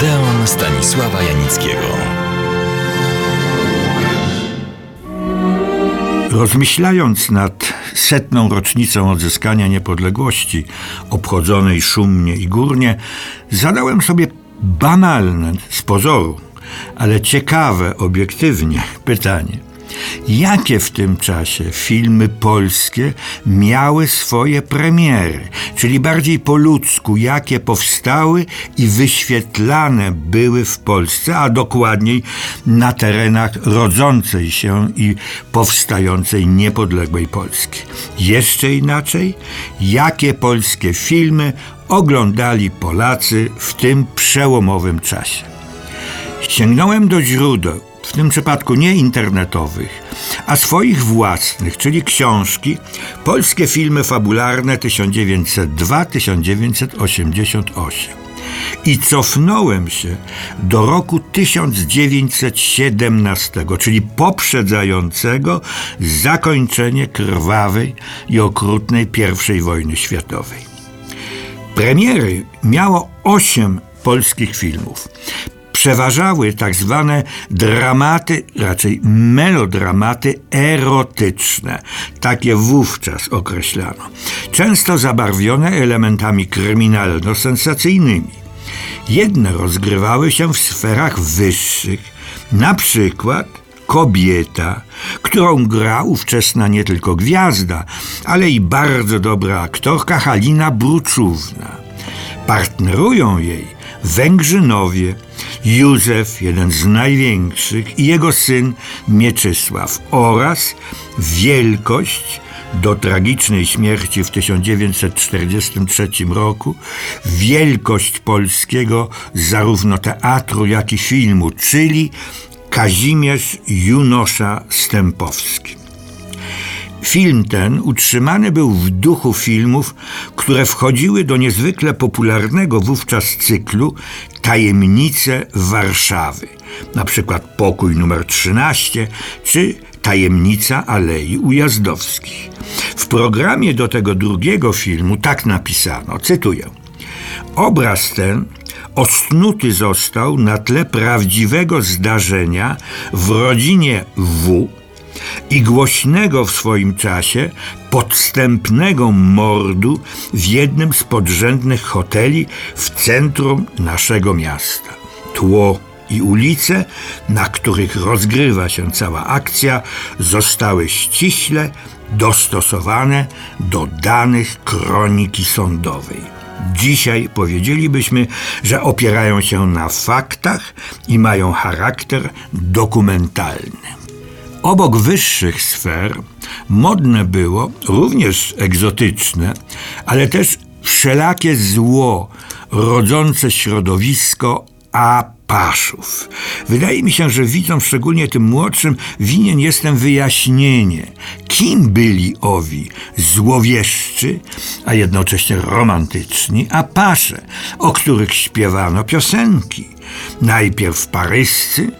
Odeon Stanisława Janickiego. Rozmyślając nad setną rocznicą odzyskania niepodległości, obchodzonej szumnie i górnie, zadałem sobie banalne z pozoru, ale ciekawe obiektywnie pytanie – Jakie w tym czasie filmy polskie miały swoje premiery, czyli bardziej po ludzku, jakie powstały i wyświetlane były w Polsce, a dokładniej na terenach rodzącej się i powstającej niepodległej Polski. Jeszcze inaczej, jakie polskie filmy oglądali Polacy w tym przełomowym czasie. Sięgnąłem do źródeł w tym przypadku nie internetowych, a swoich własnych, czyli książki Polskie filmy fabularne 1902-1988. I cofnąłem się do roku 1917, czyli poprzedzającego zakończenie krwawej i okrutnej I wojny światowej. Premiery miało osiem polskich filmów przeważały tak zwane dramaty, raczej melodramaty erotyczne. Takie wówczas określano. Często zabarwione elementami kryminalno-sensacyjnymi. Jedne rozgrywały się w sferach wyższych, na przykład kobieta, którą gra ówczesna nie tylko gwiazda, ale i bardzo dobra aktorka Halina Bruczówna. Partnerują jej Węgrzynowie, Józef, jeden z największych, i jego syn Mieczysław oraz Wielkość do tragicznej śmierci w 1943 roku, wielkość polskiego zarówno teatru, jak i filmu, czyli Kazimierz Junosza Stępowski. Film ten utrzymany był w duchu filmów, które wchodziły do niezwykle popularnego wówczas cyklu Tajemnice Warszawy, na przykład Pokój numer 13 czy Tajemnica Alei Ujazdowskich. W programie do tego drugiego filmu tak napisano, cytuję: Obraz ten osnuty został na tle prawdziwego zdarzenia w rodzinie W i głośnego w swoim czasie podstępnego mordu w jednym z podrzędnych hoteli w centrum naszego miasta. Tło i ulice, na których rozgrywa się cała akcja, zostały ściśle dostosowane do danych kroniki sądowej. Dzisiaj powiedzielibyśmy, że opierają się na faktach i mają charakter dokumentalny. Obok wyższych sfer modne było, również egzotyczne, ale też wszelakie zło rodzące środowisko apaszów. Wydaje mi się, że widzom, szczególnie tym młodszym, winien jestem wyjaśnienie, kim byli owi złowieszczy, a jednocześnie romantyczni apasze, o których śpiewano piosenki. Najpierw paryscy,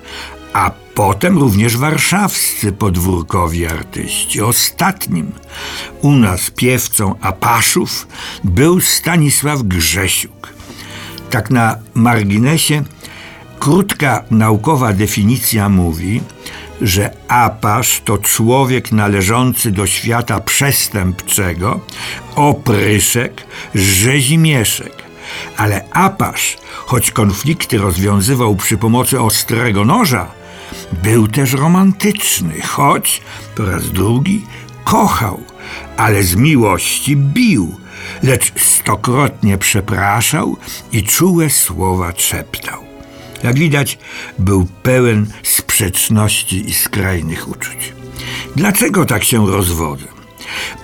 a potem również warszawscy podwórkowi artyści. Ostatnim u nas piewcą Apaszów był Stanisław Grzesiuk. Tak na marginesie krótka naukowa definicja mówi, że Apasz to człowiek należący do świata przestępczego, opryszek, rzezimieszek. Ale Apasz, choć konflikty rozwiązywał przy pomocy ostrego noża, był też romantyczny, choć po raz drugi kochał, ale z miłości bił, lecz stokrotnie przepraszał i czułe słowa szeptał. Jak widać, był pełen sprzeczności i skrajnych uczuć. Dlaczego tak się rozwodzę?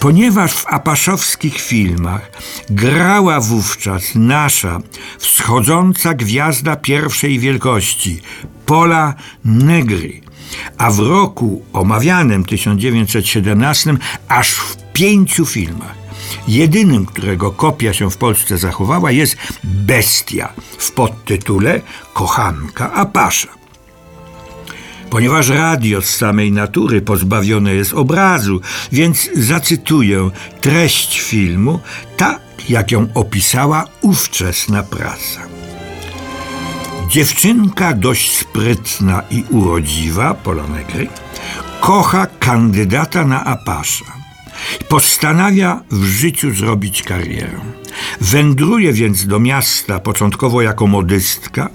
Ponieważ w apaszowskich filmach grała wówczas nasza wschodząca gwiazda pierwszej wielkości, Pola Negri, a w roku omawianym 1917 aż w pięciu filmach. Jedynym, którego kopia się w Polsce zachowała, jest Bestia w podtytule Kochanka Apasza. Ponieważ radio z samej natury pozbawione jest obrazu, więc zacytuję treść filmu, tak jak ją opisała ówczesna prasa. Dziewczynka dość sprytna i urodziwa, Polonegry, kocha kandydata na apasza. Postanawia w życiu zrobić karierę. Wędruje więc do miasta początkowo jako modystka,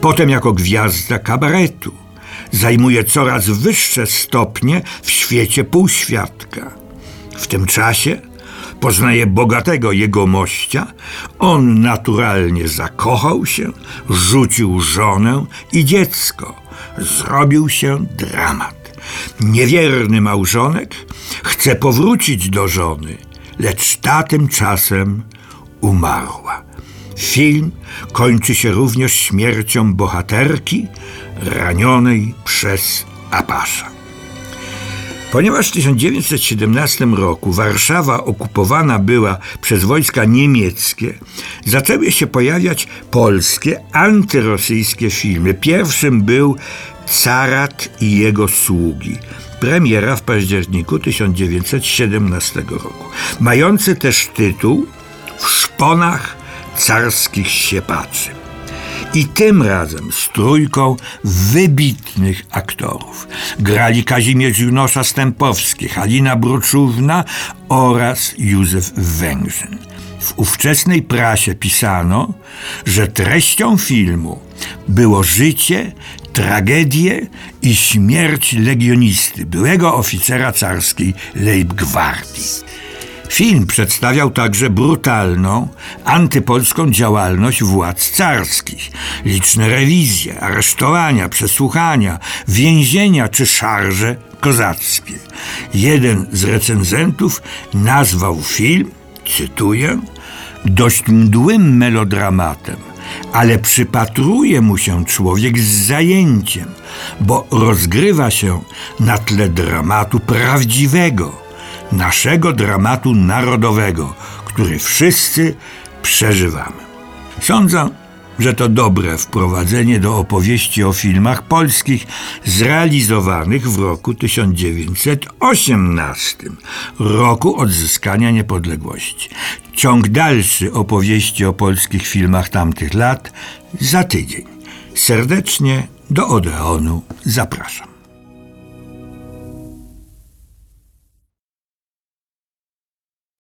potem jako gwiazda kabaretu. Zajmuje coraz wyższe stopnie w świecie półświadka. W tym czasie poznaje bogatego jegomościa, on naturalnie zakochał się, rzucił żonę i dziecko. Zrobił się dramat. Niewierny małżonek chce powrócić do żony, lecz ta tymczasem umarła. Film kończy się również śmiercią bohaterki ranionej przez Apasza. Ponieważ w 1917 roku Warszawa okupowana była przez wojska niemieckie, zaczęły się pojawiać polskie, antyrosyjskie filmy. Pierwszym był Carat i jego sługi. Premiera w październiku 1917 roku. Mający też tytuł W szponach carskich siepaczy. I tym razem z trójką wybitnych aktorów. Grali Kazimierz Junosza Stępowski, Halina Bruczówna oraz Józef Węgrzyn. W ówczesnej prasie pisano, że treścią filmu było życie, tragedie i śmierć legionisty, byłego oficera carskiej Leibgwardii. Film przedstawiał także brutalną, antypolską działalność władz carskich. Liczne rewizje, aresztowania, przesłuchania, więzienia czy szarże kozackie. Jeden z recenzentów nazwał film, cytuję, dość mdłym melodramatem, ale przypatruje mu się człowiek z zajęciem, bo rozgrywa się na tle dramatu prawdziwego naszego dramatu narodowego, który wszyscy przeżywamy. Sądzę, że to dobre wprowadzenie do opowieści o filmach polskich zrealizowanych w roku 1918, roku odzyskania niepodległości. Ciąg dalszy opowieści o polskich filmach tamtych lat za tydzień. Serdecznie do Odeonu zapraszam.